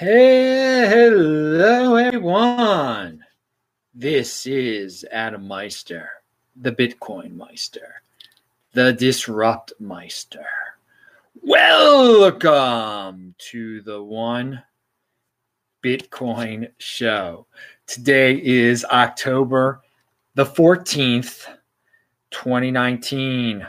Hey, hello everyone. This is Adam Meister, the Bitcoin Meister, the Disrupt Meister. Welcome to the One Bitcoin Show. Today is October the 14th, 2019.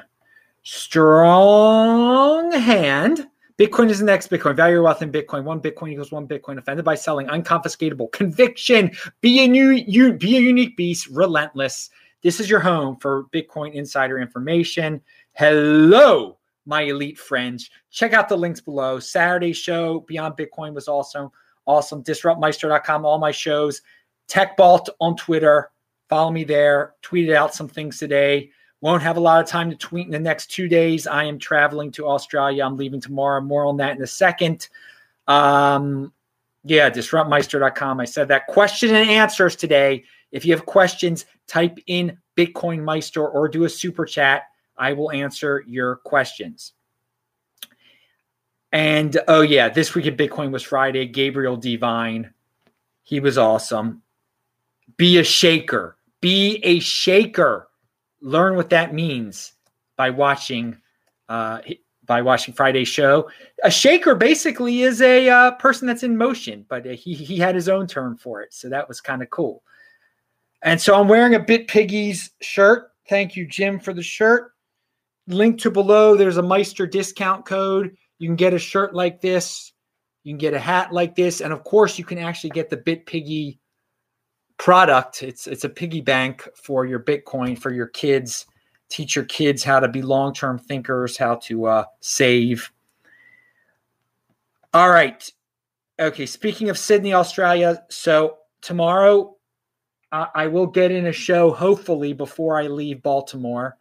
Strong hand Bitcoin is the next Bitcoin. Value your wealth in Bitcoin. One Bitcoin equals one Bitcoin. Offended by selling, unconfiscatable. Conviction. Be a new, you be a unique beast. Relentless. This is your home for Bitcoin insider information. Hello, my elite friends. Check out the links below. Saturday show Beyond Bitcoin was awesome. Awesome. Disruptmeister.com. All my shows. TechBalt on Twitter. Follow me there. Tweeted out some things today. Won't have a lot of time to tweet in the next two days. I am traveling to Australia. I'm leaving tomorrow. More on that in a second. Um, yeah, disruptmeister.com. I said that. Question and answers today. If you have questions, type in Bitcoin Meister or do a super chat. I will answer your questions. And oh, yeah, this week at Bitcoin was Friday. Gabriel Divine, He was awesome. Be a shaker. Be a shaker learn what that means by watching uh, by watching Friday's show. A shaker basically is a uh, person that's in motion, but uh, he he had his own term for it, so that was kind of cool. And so I'm wearing a Bit Piggies shirt. Thank you, Jim, for the shirt. Link to below. There's a Meister discount code. You can get a shirt like this. You can get a hat like this, and of course, you can actually get the Bit Piggy product. It's it's a piggy bank for your Bitcoin for your kids. Teach your kids how to be long term thinkers, how to uh, save. All right. Okay. Speaking of Sydney, Australia. So tomorrow, I will get in a show hopefully before I leave Baltimore.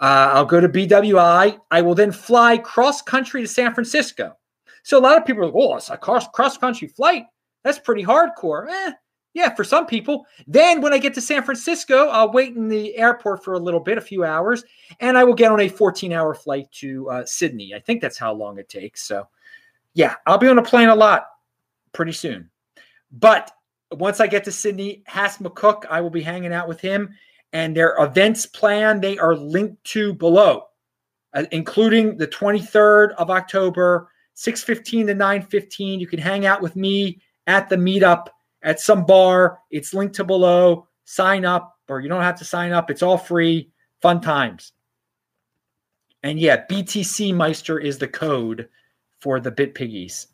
Uh, I'll go to BWI. I will then fly cross country to San Francisco. So a lot of people are like, "Oh, it's a cross cross country flight. That's pretty hardcore." Eh, yeah, for some people. Then when I get to San Francisco, I'll wait in the airport for a little bit, a few hours, and I will get on a 14 hour flight to uh, Sydney. I think that's how long it takes. So, yeah, I'll be on a plane a lot pretty soon. But once I get to Sydney, Hass McCook, I will be hanging out with him, and their events plan they are linked to below, uh, including the 23rd of October, 6:15 to 9:15. You can hang out with me at the meetup at some bar. It's linked to below. Sign up, or you don't have to sign up. It's all free. Fun times. And yeah, BTC Meister is the code for the Bit Piggies.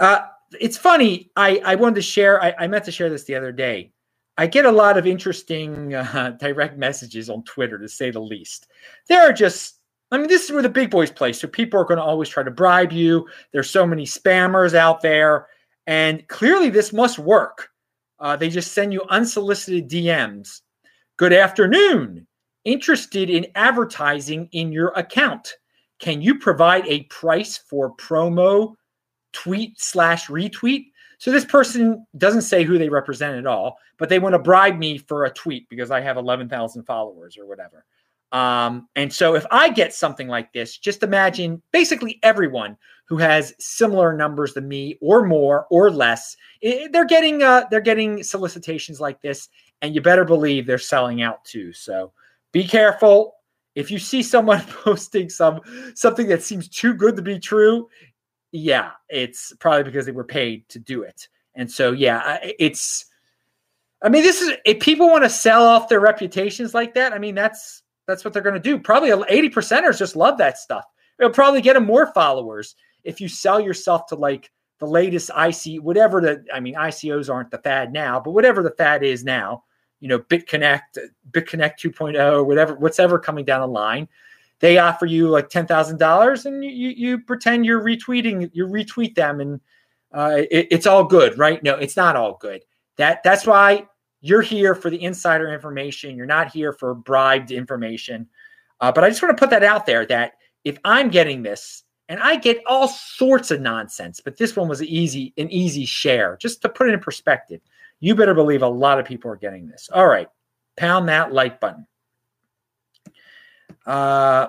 Uh, it's funny. I, I wanted to share, I, I meant to share this the other day. I get a lot of interesting uh, direct messages on Twitter, to say the least. There are just, I mean, this is where the big boys play. So people are going to always try to bribe you. There's so many spammers out there. And clearly, this must work. Uh, they just send you unsolicited DMs. Good afternoon. Interested in advertising in your account? Can you provide a price for promo tweet slash retweet? So this person doesn't say who they represent at all, but they want to bribe me for a tweet because I have 11,000 followers or whatever. Um, and so if I get something like this, just imagine basically everyone who has similar numbers than me or more or less, they're getting uh, they're getting solicitations like this, and you better believe they're selling out too. So be careful. If you see someone posting some something that seems too good to be true, yeah, it's probably because they were paid to do it. And so yeah, it's I mean, this is if people want to sell off their reputations like that, I mean, that's that's what they're going to do. Probably 80 percenters just love that stuff. It'll probably get them more followers if you sell yourself to like the latest IC, whatever the, I mean, ICOs aren't the fad now, but whatever the fad is now, you know, BitConnect, BitConnect 2.0, whatever, whatever coming down the line, they offer you like $10,000 and you, you, you, pretend you're retweeting, you retweet them and uh, it, it's all good, right? No, it's not all good. That That's why you're here for the insider information. You're not here for bribed information. Uh, but I just want to put that out there that if I'm getting this, and I get all sorts of nonsense, but this one was easy, an easy share. Just to put it in perspective, you better believe a lot of people are getting this. All right, pound that like button. Uh,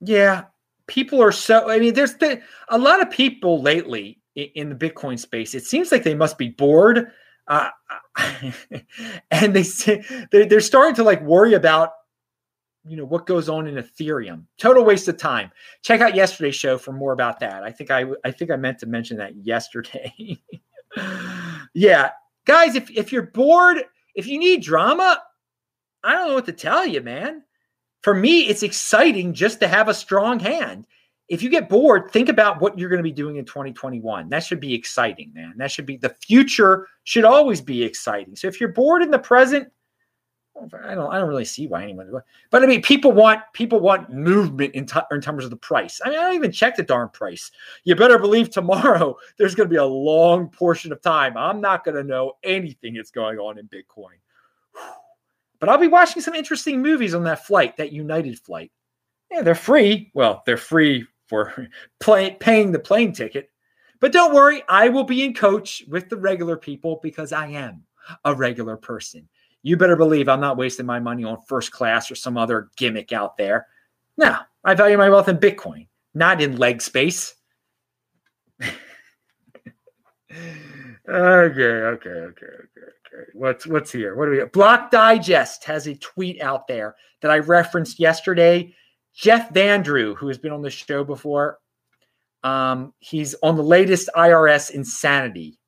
yeah, people are so. I mean, there's been a lot of people lately in, the Bitcoin space. It seems like they must be bored, uh, and they they're starting to like worry about you know what goes on in ethereum. Total waste of time. Check out yesterday's show for more about that. I think i i think i meant to mention that yesterday. Yeah. Guys if if you're bored if you need drama i don't know what to tell you man. For me it's exciting just to have a strong hand. If you get bored think about what you're going to be doing in 2021 that should be exciting man. That should be the future should always be exciting. So if you're bored in the present I don't I don't really see why anyone would. But I mean, people want people want movement in, t- in terms of the price. I mean, I don't even check the darn price. You better believe tomorrow there's going to be a long portion of time. I'm not going to know anything that's going on in Bitcoin. But I'll be watching some interesting movies on that flight, that United flight. Yeah, they're free. Well, they're free for play, paying the plane ticket. But don't worry, I will be in coach with the regular people because I am a regular person you better believe I'm not wasting my money on first class or some other gimmick out there. No, I value my wealth in Bitcoin, not in leg space. okay, okay, okay, okay, okay. What's what's here? What do we got? Block Digest has a tweet out there that I referenced yesterday. Jeff Vandrew, who has been on the show before, um, he's on the latest IRS insanity.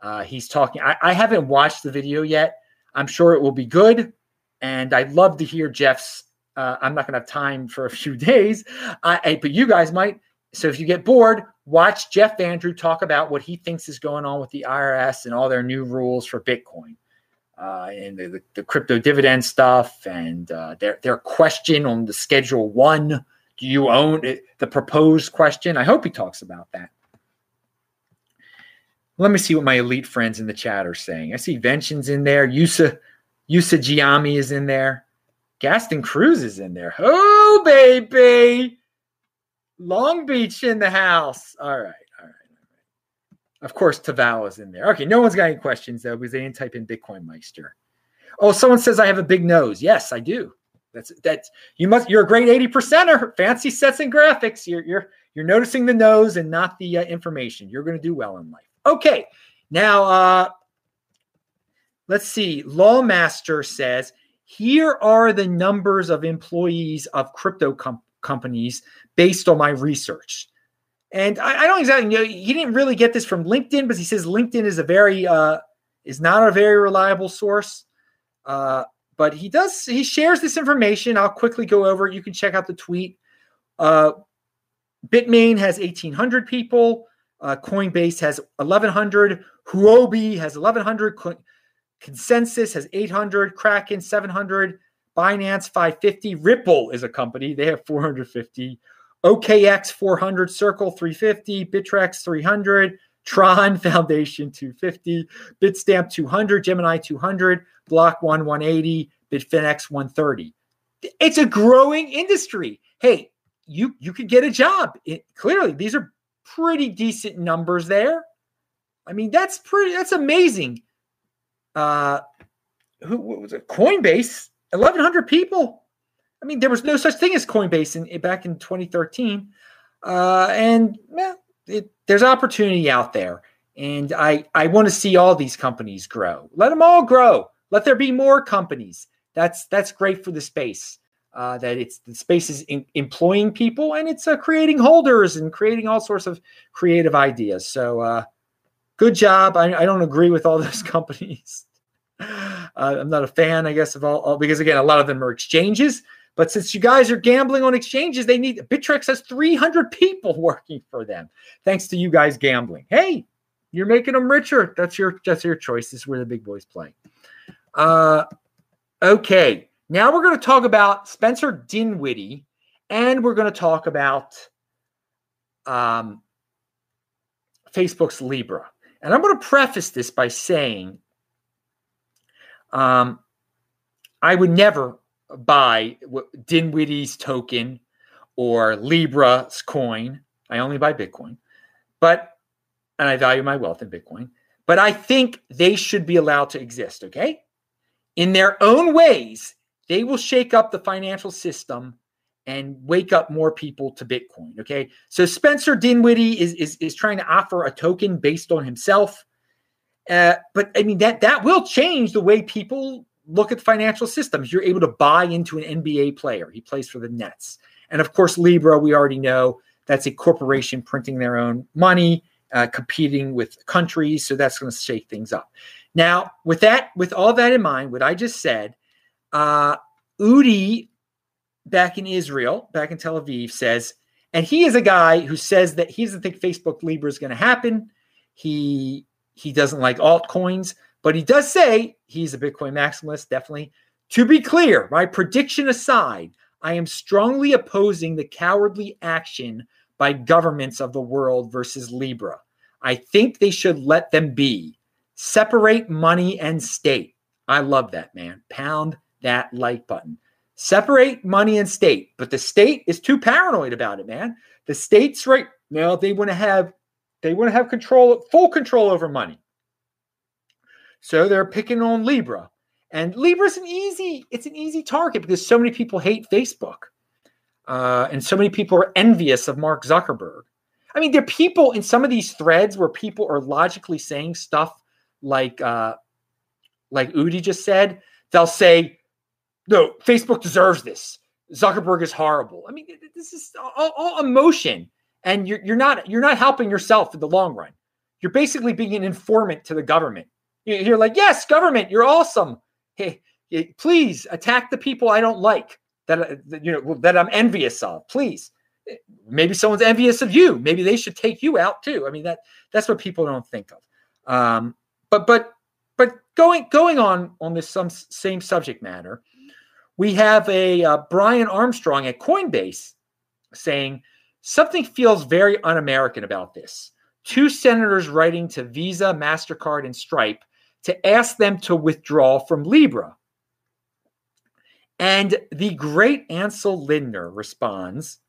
Uh, he's talking. I, I haven't watched the video yet I'm sure it will be good. And I'd love to hear Jeff's. Uh, I'm not going to have time for a few days, I, but you guys might. So if you get bored, watch Jeff Vandrew talk about what he thinks is going on with the IRS and all their new rules for Bitcoin. Uh, and the, the, the, crypto dividend stuff and uh, their their question on the Schedule One. Do you own it? The proposed question. I hope he talks about that. Let me see what my elite friends in the chat are saying. I see Vention's in there. Yusa Yusa Giami is in there. Gaston Cruz is in there. Oh, baby. Long Beach in the house. All right. All right. Of course, Taval is in there. Okay. No one's got any questions, though, because they didn't type in Bitcoin Meister. Oh, someone says I have a big nose. Yes, I do. That's that's you must you're a great 80 percenter. Fancy sets and graphics. You're you're you're noticing the nose and not the uh, information. You're going to do well in life. Okay, now uh, let's see. Lawmaster says here are the numbers of employees of crypto com- companies based on my research. And I, I don't exactly know. He didn't really get this from LinkedIn, but he says LinkedIn is a very uh, is not a very reliable source. Uh, but he does he shares this information. I'll quickly go over. You can check out the tweet. Uh, Bitmain has 1,800 people. Uh, Coinbase has 1,100. Huobi has 1,100. Co- ConsenSys has 800. Kraken 700. Binance 550. Ripple is a company. They have 450. OKX 400. Circle 350. Bittrex 300. Tron Foundation 250. Bitstamp 200. Gemini 200. Block 1 180. Bitfinex 130. It's a growing industry. Hey, you you could get a job. It, clearly, these are pretty decent numbers there. I mean, that's pretty, that's amazing. Uh, who was it? Coinbase, 1,100 people. I mean, there was no such thing as Coinbase in, back in 2013. Uh, and well, it, there's opportunity out there. And I, I want to see all these companies grow. Let them all grow. Let there be more companies. That's that's great for the space uh, that it's the space is in, employing people and it's uh, creating holders and creating all sorts of creative ideas. So, uh, good job. I, I, don't agree with all those companies. Uh, I'm not a fan, I guess, of all, all, because again, a lot of them are exchanges. But since you guys are gambling on exchanges, they need Bittrex has 300 people working for them, thanks to you guys gambling. Hey, you're making them richer. That's your that's your choice. This is where the big boys play. Uh, okay. Now we're going to talk about Spencer Dinwiddie and we're going to talk about um, Facebook's Libra. And I'm going to preface this by saying um, I would never buy Dinwiddie's token or Libra's coin. I only buy Bitcoin, but and I value my wealth in Bitcoin. But I think they should be allowed to exist, okay? In their own ways, they will shake up the financial system and wake up more people to Bitcoin. Okay. So Spencer Dinwiddie is, is, is trying to offer a token based on himself. Uh, but I mean, that, that will change the way people look at financial systems. You're able to buy into an NBA player. He plays for the Nets. And of course, Libra, we already know that's a corporation printing their own money, uh, competing with countries. So that's going to shake things up. Now, with that, with all that in mind, what I just said, uh, Udi back in Israel, back in Tel Aviv, says, and he is a guy who says that he doesn't think Facebook Libra is going to happen. He he doesn't like altcoins, but he does say he's a Bitcoin maximalist, definitely. To be clear, my prediction aside, I am strongly opposing the cowardly action by governments of the world versus Libra. I think they should let them be. Separate money and state. I love that, man. Pound that like button. Separate money and state, but the state is too paranoid about it, man. The state's right now they want to have they want to have control, full control over money. So they're picking on Libra. And Libra's an easy, it's an easy target because so many people hate Facebook. Uh, and so many people are envious of Mark Zuckerberg. I mean, there are people in some of these threads where people are logically saying stuff like uh, like Udi just said. They'll say, no, Facebook deserves this. Zuckerberg is horrible. I mean, this is all, all emotion, and you're you're not you're not helping yourself in the long run. You're basically being an informant to the government. You're like, yes, government, you're awesome. Hey, please attack the people I don't like that, that you know that I'm envious of. Please, maybe someone's envious of you. Maybe they should take you out too. I mean that that's what people don't think of. Um, but but but going going on on this some same subject matter we have a uh, Brian Armstrong at Coinbase saying something feels very un American about this. Two senators writing to Visa, MasterCard, and Stripe to ask them to withdraw from Libra. And the great Ansel Lindner responds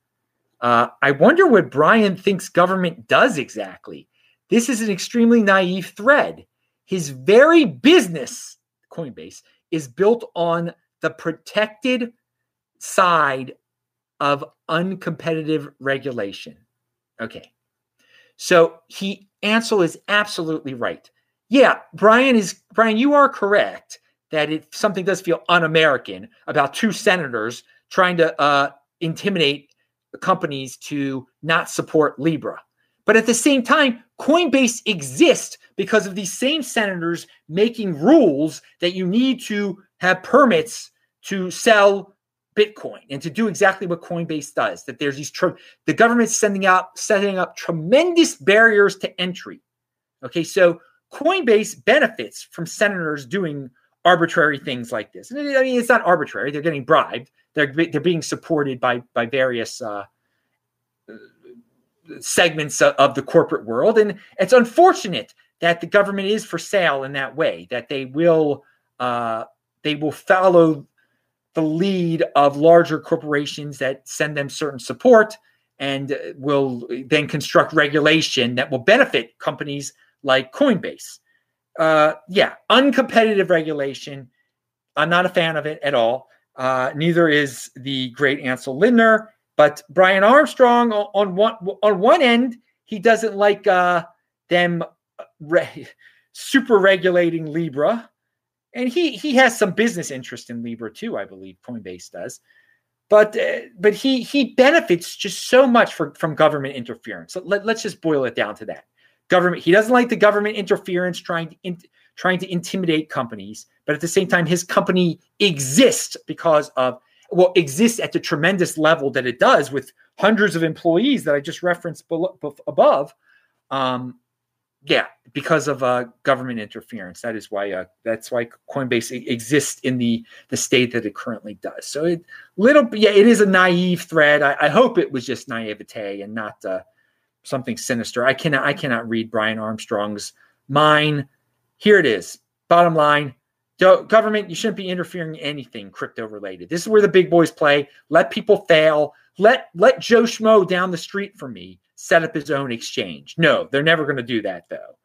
uh, I wonder what Brian thinks government does exactly. This is an extremely naive thread. His very business, Coinbase, is built on the protected side of uncompetitive regulation. Okay. So he Ansel is absolutely right. Yeah, Brian is Brian, you are correct that if something does feel un-American about two senators trying to uh, intimidate companies to not support Libra. But at the same time, Coinbase exists because of these same senators making rules that you need to have permits to sell Bitcoin and to do exactly what Coinbase does. That there's these the government's sending out setting up tremendous barriers to entry. Okay, so Coinbase benefits from senators doing arbitrary things like this. And I mean, it's not arbitrary; they're getting bribed. They're they're being supported by by various uh, segments of, of the corporate world, and it's unfortunate that the government is for sale in that way. That they will uh, they will follow the lead of larger corporations that send them certain support and will then construct regulation that will benefit companies like Coinbase. Uh, yeah, uncompetitive regulation. I'm not a fan of it at all. Uh, neither is the great Ansel Lindner. But Brian Armstrong, on one on one end, he doesn't like uh, them re- super regulating Libra, and he he has some business interest in Libra too, I believe Coinbase does. But uh, but he he benefits just so much for, from government interference. So let, let's just boil it down to that. Government he doesn't like the government interference trying to in, trying to intimidate companies, but at the same time his company exists because of well exists at the tremendous level that it does with hundreds of employees that I just referenced below, above. Um, yeah, because of uh, government interference. That is why uh, that's why Coinbase exists in the the state that it currently does. So it little yeah, it is a naive thread. I, I hope it was just naivete and not uh, something sinister. I cannot I cannot read Brian Armstrong's mind. Here it is. Bottom line. Government, you shouldn't be interfering in anything crypto related. This is where the big boys play. Let people fail. Let let Joe Schmo down the street from me set up his own exchange. No, they're never going to do that though.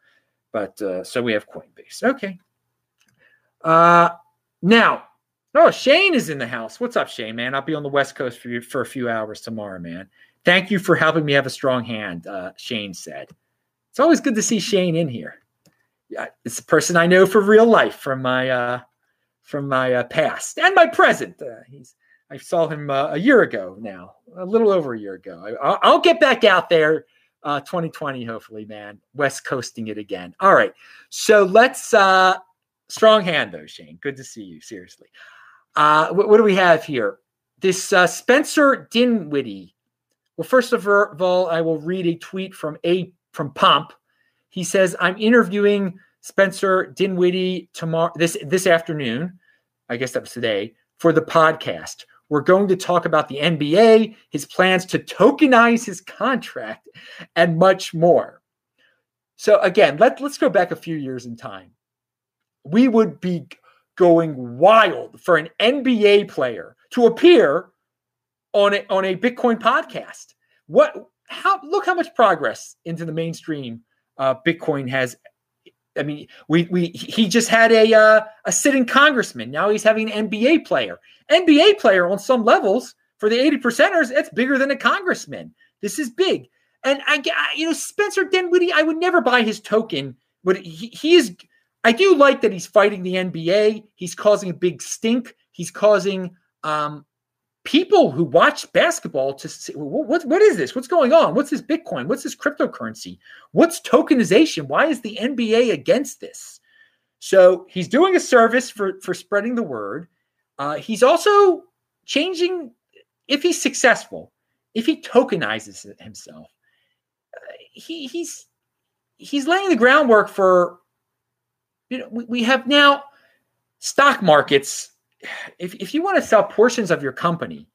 But uh, so we have Coinbase. Okay. Uh, now, Oh, Shane is in the house. What's up, Shane, man? I'll be on the West Coast for you for a few hours tomorrow, man. Thank you for helping me have a strong hand, uh, Shane said. It's always good to see Shane in here. Yeah, it's a person I know for real life from my uh, from my uh, past and my present. Uh, he's I saw him uh, a year ago now, a little over a year ago. I, will get back out there, uh, 2020, hopefully, man. West coasting it again. All right, so let's uh, strong hand though, Shane. Good to see you. Seriously, uh, what, what do we have here? This uh, Spencer Dinwiddie well, first of all, I will read a tweet from a from Pomp. He says, "I'm interviewing Spencer Dinwiddie tomorrow this this afternoon. I guess that was today for the podcast. We're going to talk about the NBA, his plans to tokenize his contract, and much more." So again, let let's go back a few years in time. We would be going wild for an NBA player to appear on a, on a Bitcoin podcast. What? How? Look how much progress into the mainstream uh, Bitcoin has. I mean, we we he just had a uh, a sitting congressman. Now he's having an NBA player. NBA player on some levels for the eighty percenters. It's bigger than a congressman. This is big. And I, you know, Spencer Dinwiddie, I would never buy his token, but he, he is. I do like that he's fighting the NBA. He's causing a big stink. He's causing um, people who watch basketball to see what, what is this? What's going on? What's this Bitcoin? What's this cryptocurrency? What's tokenization? Why is the NBA against this? So he's doing a service for, for spreading the word. Uh, he's also changing, if he's successful, if he tokenizes himself, uh, he, he's he's laying the groundwork for, you know, we, we have now stock markets if, if you want to sell portions of your company,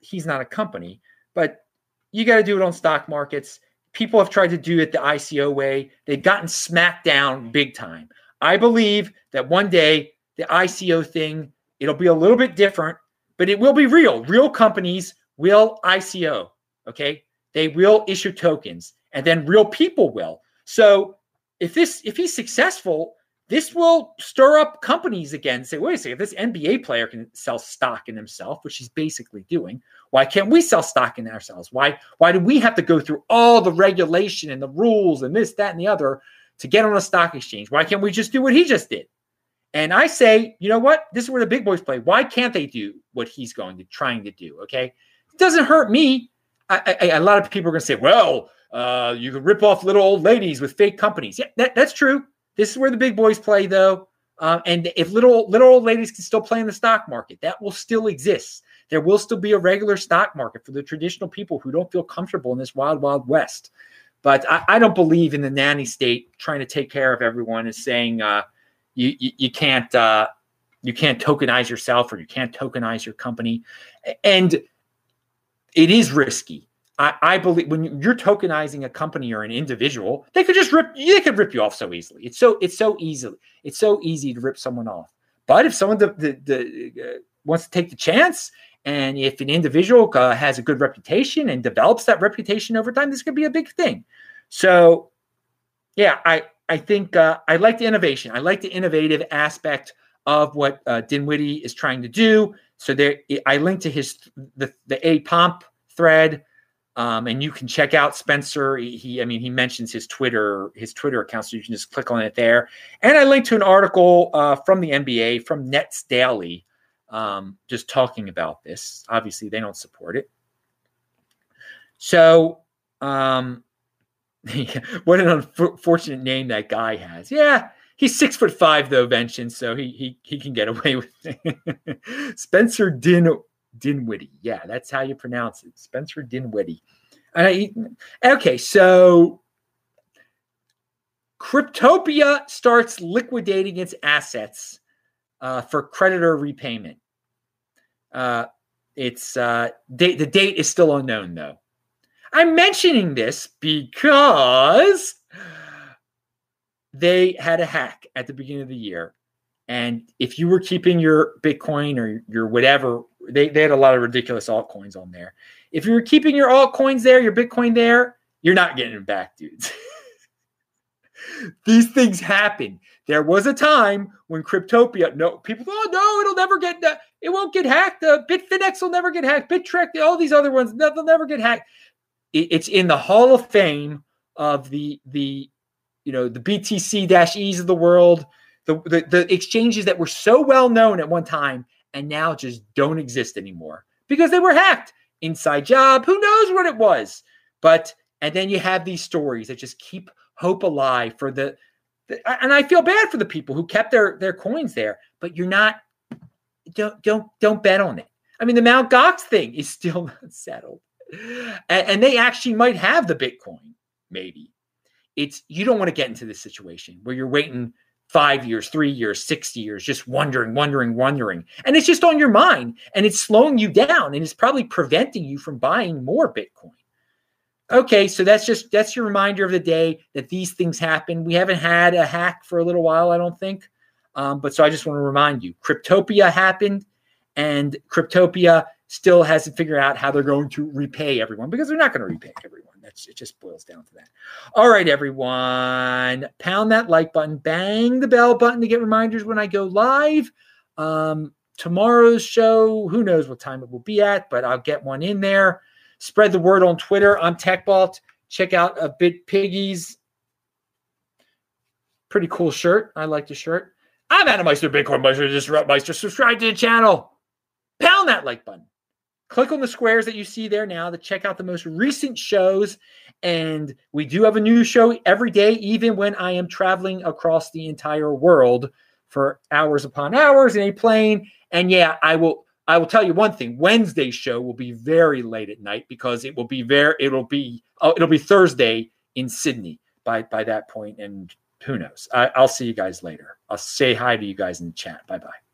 he's not a company, but you got to do it on stock markets. People have tried to do it the ICO way. They've gotten smacked down big time. I believe that one day the ICO thing, it'll be a little bit different, but it will be real. Real companies will ICO. Okay. They will issue tokens and then real people will. So if this, if he's successful, this will stir up companies again. Say, wait a second, if this NBA player can sell stock in himself, which he's basically doing, why can't we sell stock in ourselves? Why why do we have to go through all the regulation and the rules and this, that, and the other to get on a stock exchange? Why can't we just do what he just did? And I say, you know what? This is where the big boys play. Why can't they do what he's going to trying to do? Okay, it doesn't hurt me. I, I, a lot of people are going to say, well, uh, you can rip off little old ladies with fake companies. Yeah, that, that's true. This is where the big boys play, though. Um, and if little little old ladies can still play in the stock market, that will still exist. There will still be a regular stock market for the traditional people who don't feel comfortable in this wild, wild west. But I, I don't believe in the nanny state trying to take care of everyone and saying uh, you, you, you can't uh, you can't tokenize yourself or you can't tokenize your company, and it is risky. I, I believe when you're tokenizing a company or an individual, they could just rip they could rip you off so easily. It's so it's so easily it's so easy to rip someone off. But if someone the, the, the uh, wants to take the chance, and if an individual uh, has a good reputation and develops that reputation over time, this could be a big thing. So, yeah, I I think uh, I like the innovation. I like the innovative aspect of what uh, Dinwiddie is trying to do. So there, I linked to his the the a pomp thread um, and you can check out Spencer. He, I mean, he mentions his Twitter, his Twitter account, so you can just click on it there. And I linked to an article uh, from the NBA, from Nets Daily, um, just talking about this. Obviously, they don't support it. So, um, what an unfortunate name that guy has. Yeah, he's six foot five though, Vention, so he he he can get away with it. Spencer Din Dinwiddie. Yeah, that's how you pronounce it. Spencer Dinwiddie. I, okay, so Cryptopia starts liquidating its assets uh, for creditor repayment. Uh, it's uh, date, the date is still unknown though. I'm mentioning this because they had a hack at the beginning of the year. And if you were keeping your Bitcoin or your whatever they, they had a lot of ridiculous altcoins on there. If you're keeping your altcoins there, your Bitcoin there, you're not getting it back, dudes. These things happen. There was a time when Cryptopia, no, people, oh no, it'll never get. It won't get hacked. Bitfinex will never get hacked. Bittrex, all these other ones, they'll never get hacked. It, it's in the Hall of Fame of the the you know the BTC dash E's of the world, the, the the exchanges that were so well known at one time and now just don't exist anymore because they were hacked. Inside job, who knows what it was? But and then you have these stories that just keep hope alive for the, the and I feel bad for the people who kept their their coins there, but you're not don't don't don't bet on it. I mean, the Mount Gox thing is still not settled, and, and they actually might have the Bitcoin. Maybe it's you don't want to get into this situation where you're waiting five years, three years, 60 years, just wondering, wondering, wondering. And it's just on your mind and it's slowing you down and it's probably preventing you from buying more Bitcoin. Okay, so that's just that's your reminder of the day that these things happen. We haven't had a hack for a little while, I don't think. Um, but so I just want to remind you, Cryptopia happened, and Cryptopia still hasn't figured out how they're going to repay everyone because they're not going to repay everyone. That's it. Just boils down to that. All right, everyone, pound that like button, bang the bell button to get reminders when I go live. Um, tomorrow's show, who knows what time it will be at, but I'll get one in there. Spread the word on Twitter. I'm TechBalt. Check out a Bit Piggies. Pretty cool shirt. I like the shirt. I'm Adam Meister, Bitcoin Meister, Disrupt Meister. Subscribe to the channel. Pound that like button. Click on the squares that you see there now to check out the most recent shows. And we do have a new show every day, even when I am traveling across the entire world for hours upon hours in a plane. And yeah, I will I will tell you one thing. Wednesday's show will be very late at night because it will be very it'll be oh, it'll be Thursday in Sydney by by that point. and who knows? I, I'll see you guys later. I'll say hi to you guys in the chat. Bye bye.